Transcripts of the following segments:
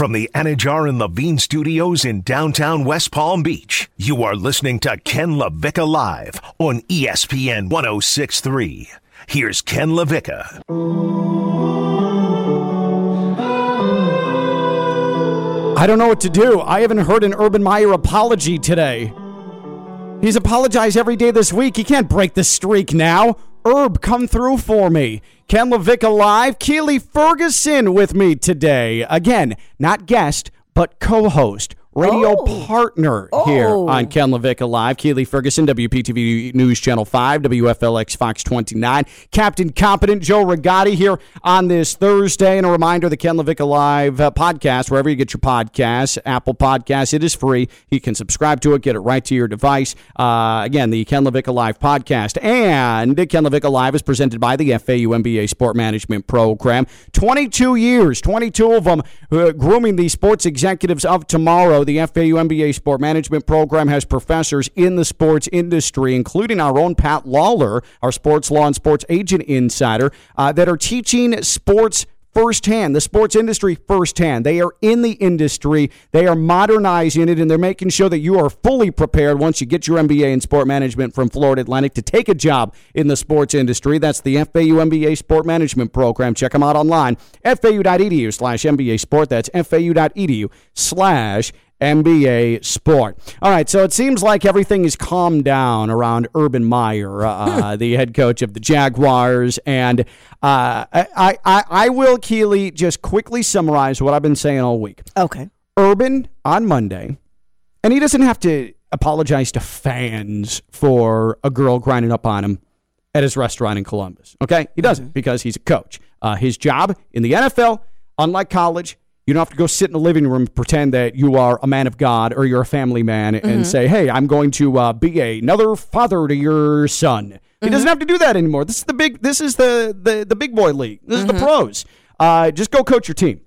From the Anajar and Levine Studios in downtown West Palm Beach, you are listening to Ken LaVicka Live on ESPN 1063. Here's Ken LaVicka. I don't know what to do. I haven't heard an Urban Meyer apology today. He's apologized every day this week. He can't break the streak now. Herb, come through for me. Ken LaVicka Live, Keli Ferguson with me today. Again, not guest, but co host radio Oh. partner here Oh. on Ken LaVicka Live. Keli Ferguson, WPTV News Channel 5, WFLX Fox 29. Captain Competent Joe Rigotti here on this Thursday. And a reminder the Ken LaVicka Live uh, podcast, wherever you get your podcasts, Apple Podcasts, it is free. You can subscribe to it, get it right to your device. Uh, again, the Ken LaVicka Live podcast. And Ken LaVicka Live is presented by the FAU MBA Sport Management Program. 22 years, 22 of them uh, grooming the sports executives of tomorrow. The FAU MBA Sport Management Program has professors in the sports industry, including our own Pat Lawler, our sports law and sports agent insider, uh, that are teaching sports firsthand, the sports industry firsthand. They are in the industry, they are modernizing it, and they're making sure that you are fully prepared once you get your MBA in sport management from Florida Atlantic to take a job in the sports industry. That's the FAU MBA Sport Management Program. Check them out online, fau.edu slash MBA Sport. That's fau.edu slash MBA Sport. All right, so it seems like everything is calmed down around Urban Meyer, uh, the head coach of the Jaguars, and uh, I, I, I will, Keli, just quickly summarize what I've been saying all week. Okay. Urban on Monday, and he doesn't have to apologize to fans for a girl grinding up on him at his restaurant in Columbus. Okay, he doesn't because he's a coach. Uh, his job in the NFL, unlike college, you don't have to go sit in the living room and pretend that you are a man of God or you're a family man and say, "Hey, I'm going to uh, be another father to your son." He doesn't have to do that anymore. This is the big. This is the the, the big boy league. This is the pros. Uh, just go coach your team.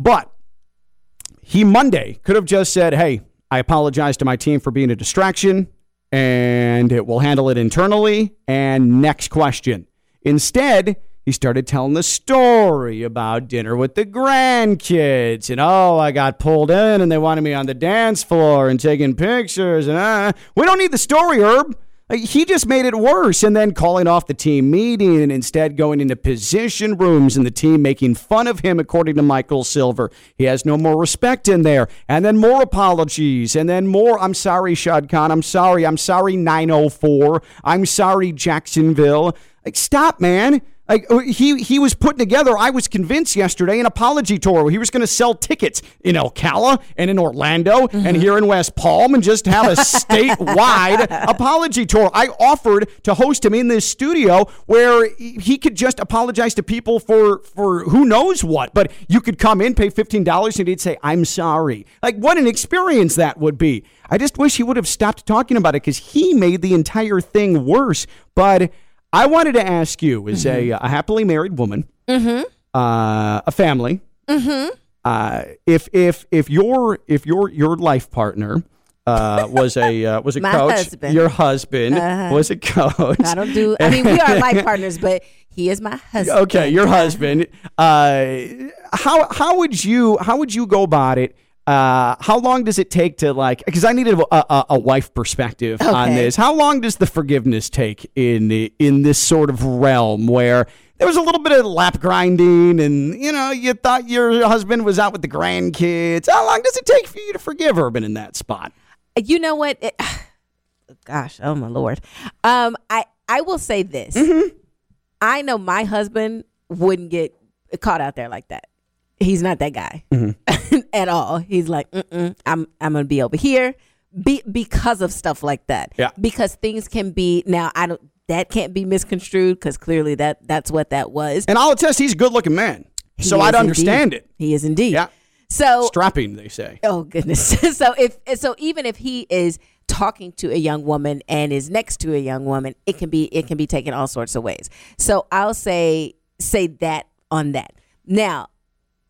But he Monday could have just said, "Hey, I apologize to my team for being a distraction, and it will handle it internally." And next question. Instead, he started telling the story about dinner with the grandkids, and oh, I got pulled in, and they wanted me on the dance floor and taking pictures, and uh, we don't need the story, Herb. He just made it worse and then calling off the team meeting and instead going into position rooms and the team making fun of him, according to Michael Silver. He has no more respect in there. And then more apologies. And then more, I'm sorry, Shad Khan. I'm sorry. I'm sorry, 904. I'm sorry, Jacksonville. Like, stop, man. Like he he was putting together. I was convinced yesterday an apology tour where he was going to sell tickets in Ocala and in Orlando and mm-hmm. here in West Palm and just have a statewide apology tour. I offered to host him in this studio where he could just apologize to people for for who knows what. But you could come in, pay fifteen dollars, and he'd say, "I'm sorry." Like what an experience that would be. I just wish he would have stopped talking about it because he made the entire thing worse. But I wanted to ask you, as a, a happily married woman, uh, a family, uh, if if if your if your your life partner uh, was a uh, was a My coach, husband. your husband was a coach. I don't do. I mean, we are life partners, but he is my husband. Okay, your husband. Uh, how how would you how would you go about it? Uh, how long does it take to like? Because I needed a, a, a wife perspective on this. How long does the forgiveness take in in this sort of realm where there was a little bit of lap grinding and you know you thought your husband was out with the grandkids? How long does it take for you to forgive Urban in that spot? You know what? It- gosh, oh my lord. Um, I I will say this. Mm-hmm. I know my husband wouldn't get caught out there like that. He's not that guy Mm-hmm. at all. He's like, Mm-mm, I'm I'm gonna be over here, be, because of stuff like that. Yeah. Because things can be now. I don't. That can't be misconstrued because clearly that that's what that was. And I'll attest, he's a good looking man, He so I'd understand it. He is indeed. Yeah. So Strapping, they say. Oh goodness. so if so even if he is talking to a young woman and is next to a young woman, it can be it can be taken all sorts of ways. So I'll say say that on that. Now,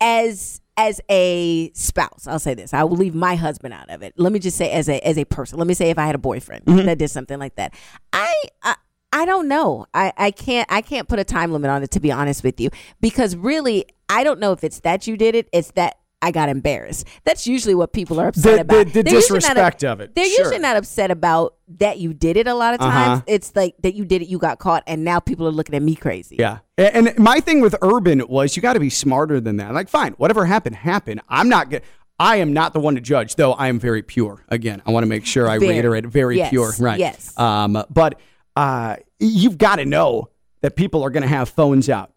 as as a spouse, I'll say this. I will leave my husband out of it. Let me just say as a as a person. Let me say if I had a boyfriend mm-hmm. that did something like that. I, I I don't know. I, I can't I can't put a time limit on it to be honest with you because really I don't know if it's that you did it. It's that I got embarrassed. That's usually what people are upset The- about. the- the They're not disrespect of it. They're Sure. usually not upset about that you did it. A lot of times, Uh-huh. it's like that you did it, you got caught, and now people are looking at me crazy. Yeah. And my thing with Urban was you got to be smarter than that. Like, fine, whatever happened, happened. I'm not good. I am not the one to judge, though I am very pure. Again, I want to make sure I Very. reiterate very Yes, pure. Right. yes. Um, but uh, you've got to know that people are going to have phones out.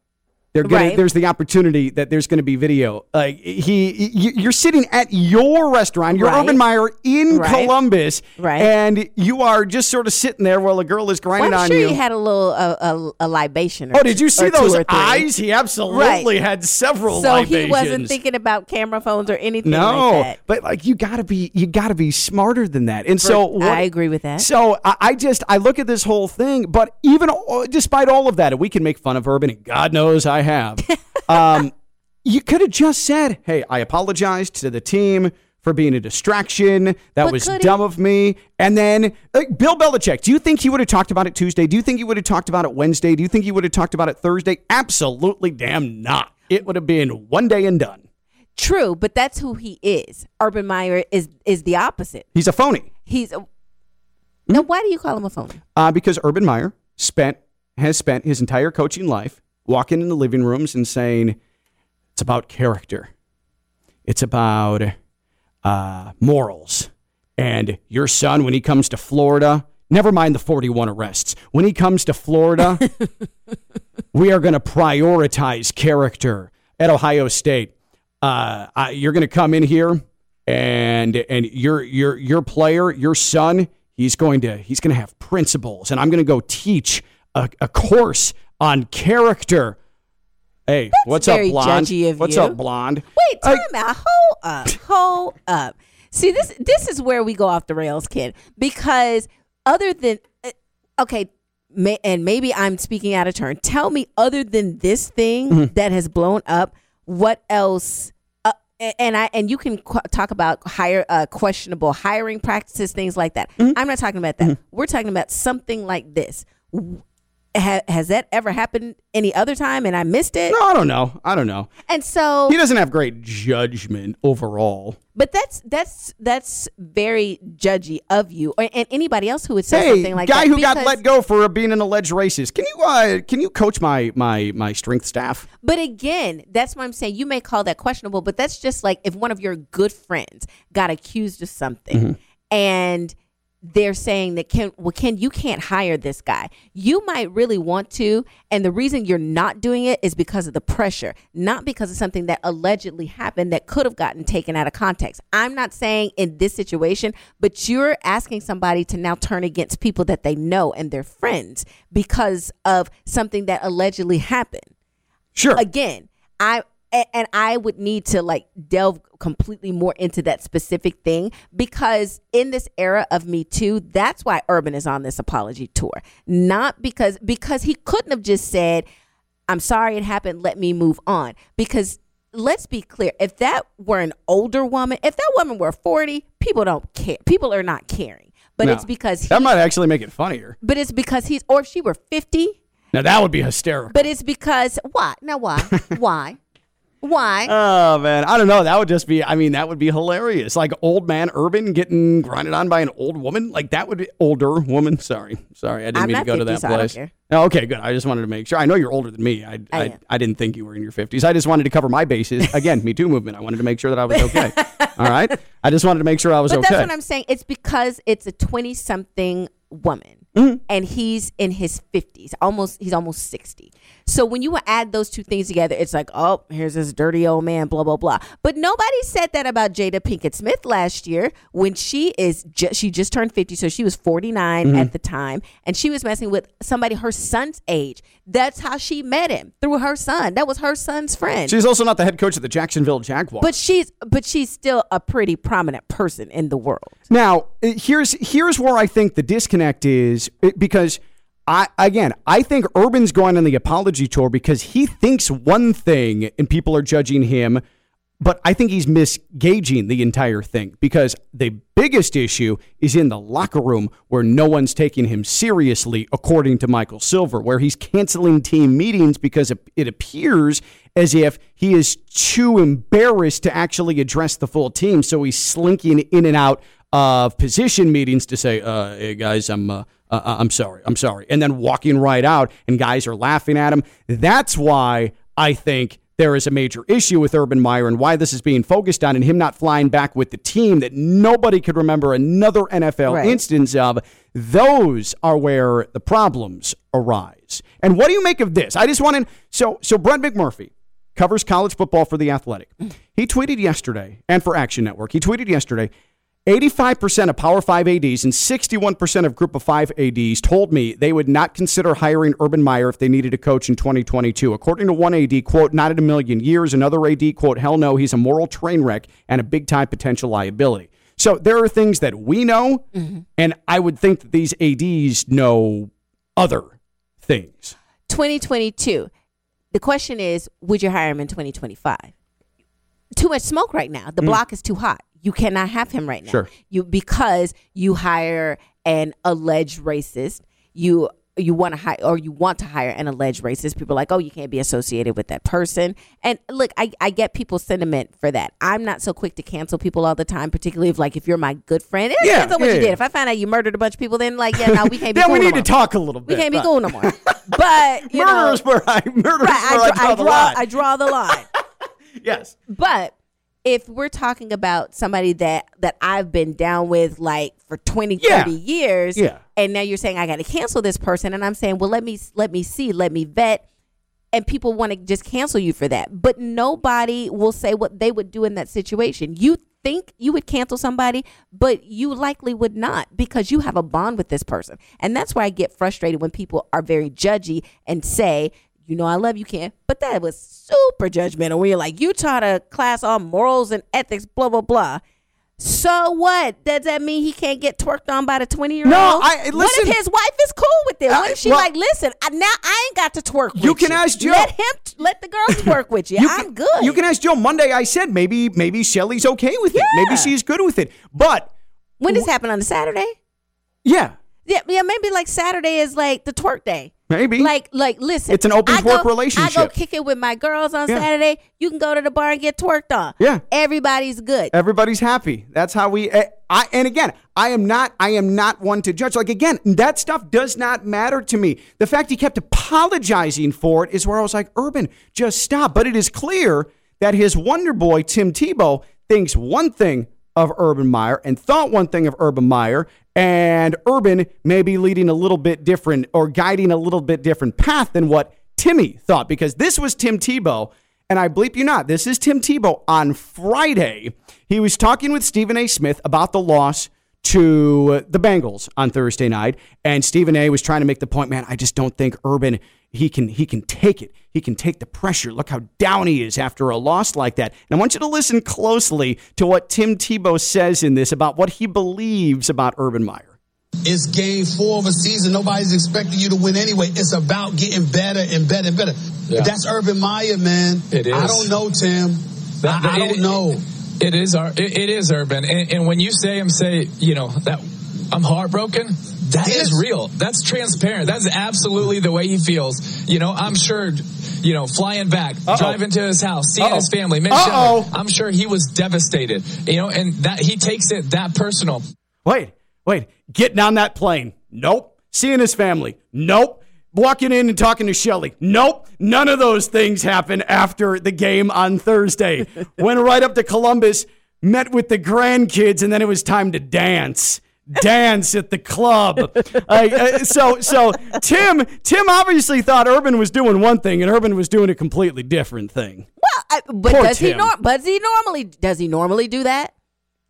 They're gonna, Right. There's the opportunity that there's going to be video. Like he, you- you're sitting at your restaurant, your Right. Urban Meyer in Right. Columbus, Right. and you are just sort of sitting there while a girl is grinding Well, I'm on sure you. he had a little uh, a, a libation. Or Oh, did you see those eyes? He absolutely had several So libations. he wasn't thinking about camera phones or anything no, like that. but like you gotta be, you gotta be smarter than that. And so what, I agree with that. So I, I just I look at this whole thing, but even despite all of that, we can make fun of Urban, and God knows I have. um, you could have just said, "Hey, I apologized to the team." For being a distraction, that But was could he- dumb of me. And then, like Bill Belichick, do you think he would have talked about it Tuesday? Do you think he would have talked about it Wednesday? Do you think he would have talked about it Thursday? Absolutely, damn not. It would have been one day and done. True, but that's who he is. Urban Meyer is is the opposite. He's a phony. He's a, Hmm? now. Why do you call him a phony? uh, because Urban Meyer spent has spent his entire coaching life walking into living rooms and saying it's about character, it's about uh, morals, and your son when he comes to Florida. Never mind the 41 arrests. When he comes to Florida, we are going to prioritize character at Ohio State. Uh, I, you're going to come in here, and and your your your player, your son, he's going to he's going to have principles, and I'm going to go teach a, a course on character. Hey, what's up, blonde? what's you. up, blonde? Wait, I- time out. Hold up. Hold up. See, this this is where we go off the rails, kid. Because other than uh, okay, may, and maybe I'm speaking out of turn. Tell me, other than this thing Mm-hmm. that has blown up, what else? Uh, and I and you can qu- talk about hire uh, questionable hiring practices, things like that. Mm-hmm. I'm not talking about that. We're talking about something like this. Ha, has that ever happened any other time and I missed it? No, I don't know. I don't know. And so He doesn't have great judgment overall. But that's that's that's very judgy of you, or, and anybody else who would say Hey, something like guy that. Guy who got let go for being an alleged racist. Can you uh, can you coach my my my strength staff? But again, that's what I'm saying. You may call that questionable, but that's just like if one of your good friends got accused of something, Mm-hmm. and they're saying that Ken, well, Ken, you can't hire this guy. You might really want to, and the reason you're not doing it is because of the pressure, not because of something that allegedly happened that could have gotten taken out of context. I'm not saying in this situation, but you're asking somebody to now turn against people that they know and their friends because of something that allegedly happened Sure. again i a- and i would need to like delve completely more into that specific thing because in this era of me too that's why urban is on this apology tour not because because he couldn't have just said i'm sorry it happened let me move on because let's be clear if that were an older woman if that woman were 40 people don't care people are not caring but No. it's because he, that might actually make it funnier. but it's because he's or if she were 50 Now that would be hysterical. but it's because why? Now why? why? Why? Oh man, I don't know. That would just be. I mean, that would be hilarious. Like old man Urban getting grinded on by an old woman. Like that would be older woman. Sorry, sorry, I didn't I'm mean to go to that so place. Oh, okay, good. I just wanted to make sure. I know you're older than me. I I I. I didn't think you were in your fifties. I just wanted to cover my bases. Again, Me Too movement. I wanted to make sure that I was okay. All right. I just wanted to make sure I was but okay. that's what I'm saying. It's because it's a 20 something woman Mm-hmm. and he's in his 50s. Almost he's almost 60. So when you add those two things together, it's like, "Oh, here's this dirty old man, blah blah blah." But nobody said that about Jada Pinkett Smith last year when she is ju- she just turned 50, so she was 49 Mm-hmm. at the time and she was messing with somebody her son's age. That's how she met him. Through her son. That was her son's friend. She's also not the head coach of the Jacksonville Jaguars. But she's but she's still a pretty prominent person in the world. Now, uh, here's here's where I think the disconnect is uh, because I again, I think Urban's going on the apology tour because he thinks one thing and people are judging him but I think he's misgauging the entire thing because the biggest issue is in the locker room where no one's taking him seriously, according to Michael Silver, where he's canceling team meetings because it, appears as if he is too embarrassed to actually address the full team. So he's slinking in and out of position meetings to say, uh, "Hey guys, I'm." Uh, uh, I'm sorry, I'm sorry, and then walking right out, and guys are laughing at him. That's why I think there is a major issue with Urban Meyer and why this is being focused on and him not flying back with the team that nobody could remember another NFL Right. instance of. Those are where the problems arise. And what do you make of this? I just want to so so Brett McMurphy covers college football for the Athletic. He tweeted yesterday and for Action Network. He tweeted yesterday 85% of Power 5 ADs and 61% of Group of 5 ADs told me they would not consider hiring Urban Meyer if they needed a coach in 2022. According to one AD, quote, not in a million years. Another AD, quote, hell no, he's a moral train wreck and a big time potential liability. So there are things that we know, mm-hmm. and I would think that these ADs know other things. 2022. The question is, would you hire him in 2025? Too much smoke right now. The mm. block is too hot. You cannot have him right now. Sure. You because you hire an alleged racist. You you want to hire or you want to hire an alleged racist. People are like, oh, you can't be associated with that person. And look, I, I get people's sentiment for that. I'm not so quick to cancel people all the time, particularly if like if you're my good friend. It Yeah, depends on what yeah, you yeah. did. If I find out you murdered a bunch of people, then like yeah, no, we can't be. Then cool we no need to more. talk a little bit. We can't be cool no more. But you know, is where I murder right, where I, I, draw, draw the I draw line. I draw the line. yes. But if we're talking about somebody that that I've been down with like for 20 Yeah. 30 years Yeah. and now you're saying I got to cancel this person and I'm saying well let me let me see let me vet and people want to just cancel you for that but nobody will say what they would do in that situation you think you would cancel somebody but you likely would not because you have a bond with this person and that's why I get frustrated when people are very judgy and say you know I love you, Ken. But that was super judgmental. When you're like, you taught a class on morals and ethics, blah blah blah. So what? Does that mean he can't get twerked on by the twenty year old? No, I- What listen. if his wife is cool with it? What if she well- like, listen, I, now I ain't got to twerk. You can ask Joe. Let him, let the girls twerk with you. You I'm can, good. You can ask Joe. Monday, I said maybe maybe Shelly's okay with it. Maybe she's good with it. But When this happen on a Saturday? yeah, Yeah, yeah. Maybe like Saturday is like the twerk day. Maybe Like, like, listen. It's an open I twerk go- relationship. I go kick it with my girls on Yeah. Saturday. You can go to the bar and get twerked on. Yeah. everybody's good. everybody's happy. That's how we. eh, I and again, I am not. I am not one to judge. Like again, that stuff does not matter to me. The fact he kept apologizing for it is where I was like, Urban, just stop. But it is clear that his Wonder Boy Tim Tebow thinks one thing of Urban Meyer and thought one thing of Urban Meyer, and Urban may be leading a little bit different or guiding a little bit different path than what Timmy thought because this was Tim Tebow. And I bleep you not, this is Tim Tebow on Friday. He was talking with Stephen A. Smith about the loss to the Bengals on Thursday night, and Stephen A. was trying to make the point, man, I just don't think Urban he can he can take it. He can take the pressure. Look how down he is after a loss like that. And I want you to listen closely to what Tim Tebow says in this about what he believes about Urban Meyer. It's game four of a season. Nobody's expecting you to win anyway. It's about getting better and better and better. Yeah. That's Urban Meyer, man. It is. I don't know, Tim. That- I, I don't know. it is. It, it is urban, and, and when you say him, say you know that I'm heartbroken. That is real. That's transparent. That's absolutely the way he feels. You know, I'm sure. You know, flying back, driving to his house, seeing Uh-oh. his family, Mitch Uh-oh. I'm sure he was devastated. You know, and that he takes it that personal. Wait, wait. Getting on that plane. Nope. Seeing his family. Nope. Walking in and talking to Shelly. Nope. None of those things happened after the game on Thursday. Went right up to Columbus, met with the grandkids, and then it was time to dance. Dance at the club. Uh, uh, so, so Tim, Tim obviously thought Urban was doing one thing, and Urban was doing a completely different thing. Well, I, but Poor does he Tim. nor- does he normally does he normally do that?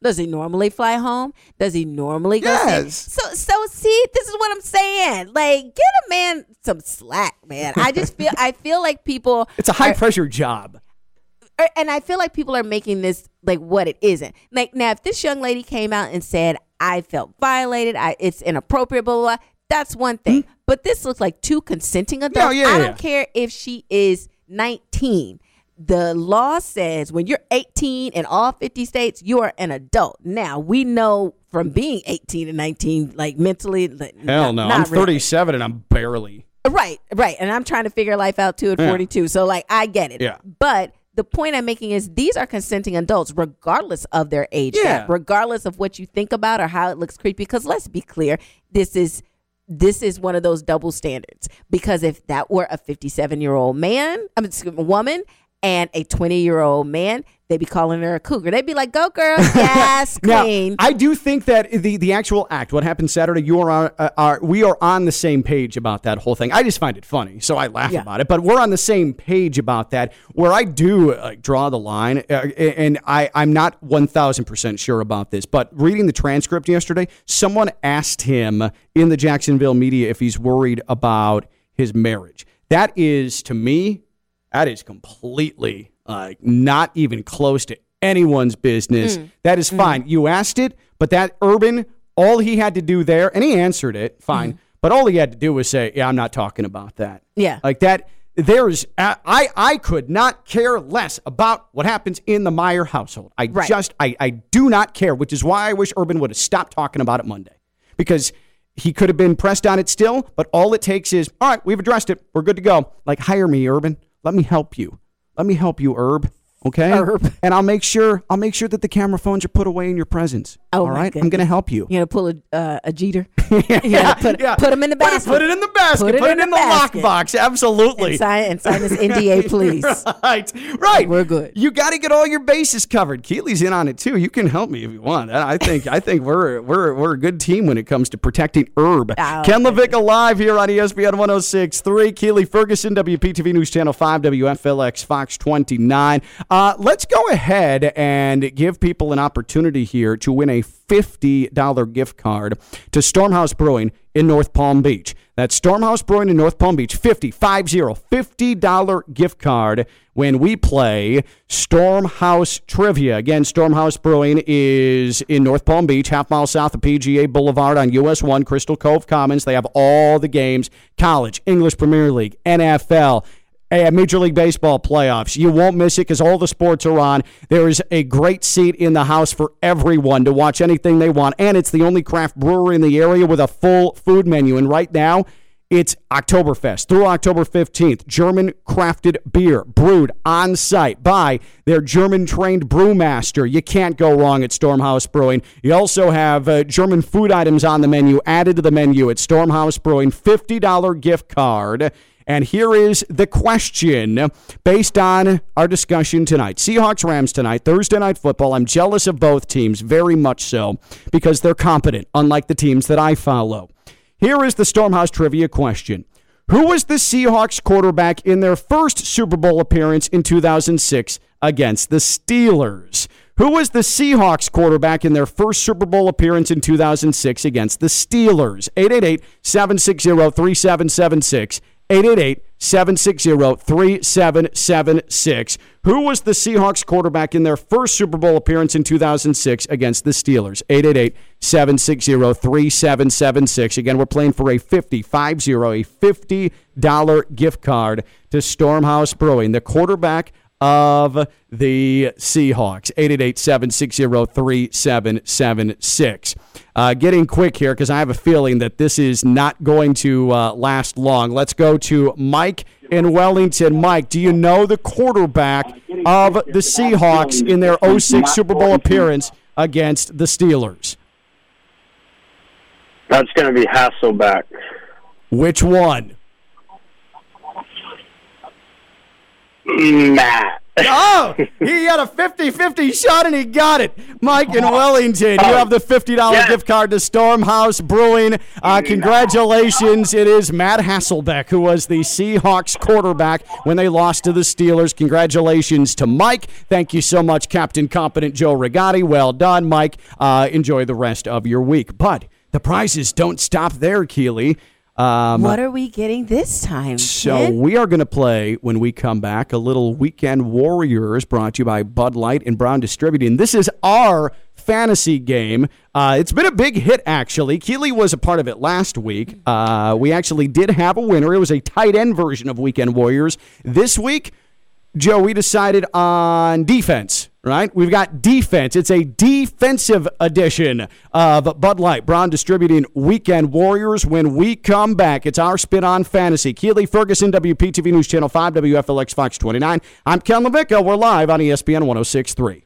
Does he normally fly home? Does he normally go? see- Yes. So so see, this is what I'm saying. Like, get a man some slack, man. I just feel I feel like people It's a high are- pressure job. or- and I feel like people are making this like what it isn't. Like now, if this young lady came out and said, "I felt violated," I it's inappropriate, blah blah, blah that's one thing. But this looks like two consenting adults. Hmm? yeah, I yeah. don't care if she is 19. the law says when you're 18 in all 50 states, you are an adult. Now, we know from being 18 and 19, like mentally, Hell not- no. not I'm really. 37 and I'm barely. Right, right. And I'm trying to figure life out too at Yeah. 42. So, like, I get it. Yeah. But the point I'm making is these are consenting adults, regardless of their age Yeah. gap, regardless of what you think about or how it looks creepy. Because let's be clear, this is this is one of those double standards. Because if that were a 57 year old man, I mean, woman, and a 20 year old man, they'd be calling her a cougar. They'd be like, "Go, girl, yes, Now, queen." I do think that the the actual act, what happened Saturday, you are on, uh, are we are on the same page about that whole thing. I just find it funny, so I laugh Yeah. about it. But we're on the same page about that. Where I do uh, draw the line, uh, and I I'm not one thousand percent sure about this, but reading the transcript yesterday, someone asked him in the Jacksonville media if he's worried about his marriage. That is to me that is completely uh, not even close to anyone's business. Mm. That is fine. You asked it, but that urban, all he had to do there, and he answered it fine, but all he had to do was say, "Yeah, I'm not talking about that." Mm-hmm. Yeah. like that. There's, I, I, I could not care less about what happens in the Meyer household. I Right. just, I, I do not care, which is why I wish Urban would have stopped talking about it Monday because he could have been pressed on it still, but all it takes is, all right, we've addressed it. We're good to go. Like, hire me, Urban. Let me help you. Let me help you, Herb. Okay. Herb. And I'll make sure I'll make sure that the camera phones are put away in your presence. Oh, all right. I'm gonna help you. you know, pull a, uh, a Jeter. yeah, put, yeah. put them in the Put it- basket. Put it, in the basket. Put it, in, the, basket. lockbox. Absolutely. And sign, and sign this NDA, please. right, right. We're good. You got to get all your bases covered. Keli's in on it too. You can help me if you want. I think I think we're we're we're a good team when it comes to protecting herb. Oh, Ken LaVicka live here on ESPN 106.3. Keli Ferguson, WPTV News Channel 5, WFLX Fox 29. Uh, let's go ahead and give people an opportunity here to win a $50 gift card to Stormhouse Brewing in North Palm Beach. That's Stormhouse Brewing in North Palm Beach. 50, 50, $50 gift card when we play Stormhouse Trivia. Again, Stormhouse Brewing is in North Palm Beach, half mile south of PGA Boulevard on US 1, Crystal Cove Commons. They have all the games college, English Premier League, NFL. Major League Baseball playoffs. You won't miss it because all the sports are on. There is a great seat in the house for everyone to watch anything they want. And it's the only craft brewery in the area with a full food menu. And right now, it's Oktoberfest through October 15th. German crafted beer brewed on site by their German trained brewmaster. You can't go wrong at Stormhouse Brewing. You also have uh, German food items on the menu added to the menu at Stormhouse Brewing. $50 gift card. And here is the question based on our discussion tonight Seahawks Rams tonight, Thursday night football. I'm jealous of both teams, very much so, because they're competent, unlike the teams that I follow. Here is the Stormhouse trivia question Who was the Seahawks quarterback in their first Super Bowl appearance in 2006 against the Steelers? Who was the Seahawks quarterback in their first Super Bowl appearance in 2006 against the Steelers? 888 760 3776. 888 760 3776. Who was the Seahawks quarterback in their first Super Bowl appearance in 2006 against the Steelers? 888 760 3776. Again, we're playing for a 50 50 a $50 gift card to Stormhouse Brewing. The quarterback of the Seahawks. 888-760-3776. Uh, getting quick here because I have a feeling that this is not going to uh, last long. Let's go to Mike in Wellington. Mike, do you know the quarterback of the Seahawks in their 06 Super Bowl appearance against the Steelers? That's going to be Hasselbeck. Which one? Matt. Oh, he had a 50-50 shot and he got it. Mike in Wellington, you have the $50 Yes. gift card to Stormhouse Brewing. Uh, congratulations. It is Matt Hasselbeck, who was the Seahawks quarterback when they lost to the Steelers. Congratulations to Mike. Thank you so much, Captain Competent Joe Rigotti. Well done, Mike. Uh, enjoy the rest of your week. But the prizes don't stop there, Keli. Um, What are we getting this time? so Ken? we are going to play when we come back a little Weekend Warriors brought to you by Bud Light and Brown Distributing. This is our fantasy game. Uh, it's been a big hit, actually. Keli was a part of it last week. Uh, we actually did have a winner. It was a tight end version of Weekend Warriors. This week, Joe, we decided on defense, right? We've got defense. It's a defensive edition of Bud Light. Brown distributing Weekend Warriors. When we come back, it's our spin on fantasy. Keli Ferguson, WPTV News Channel 5, WFLX Fox 29. I'm Ken LaVicka. We're live on ESPN 1063.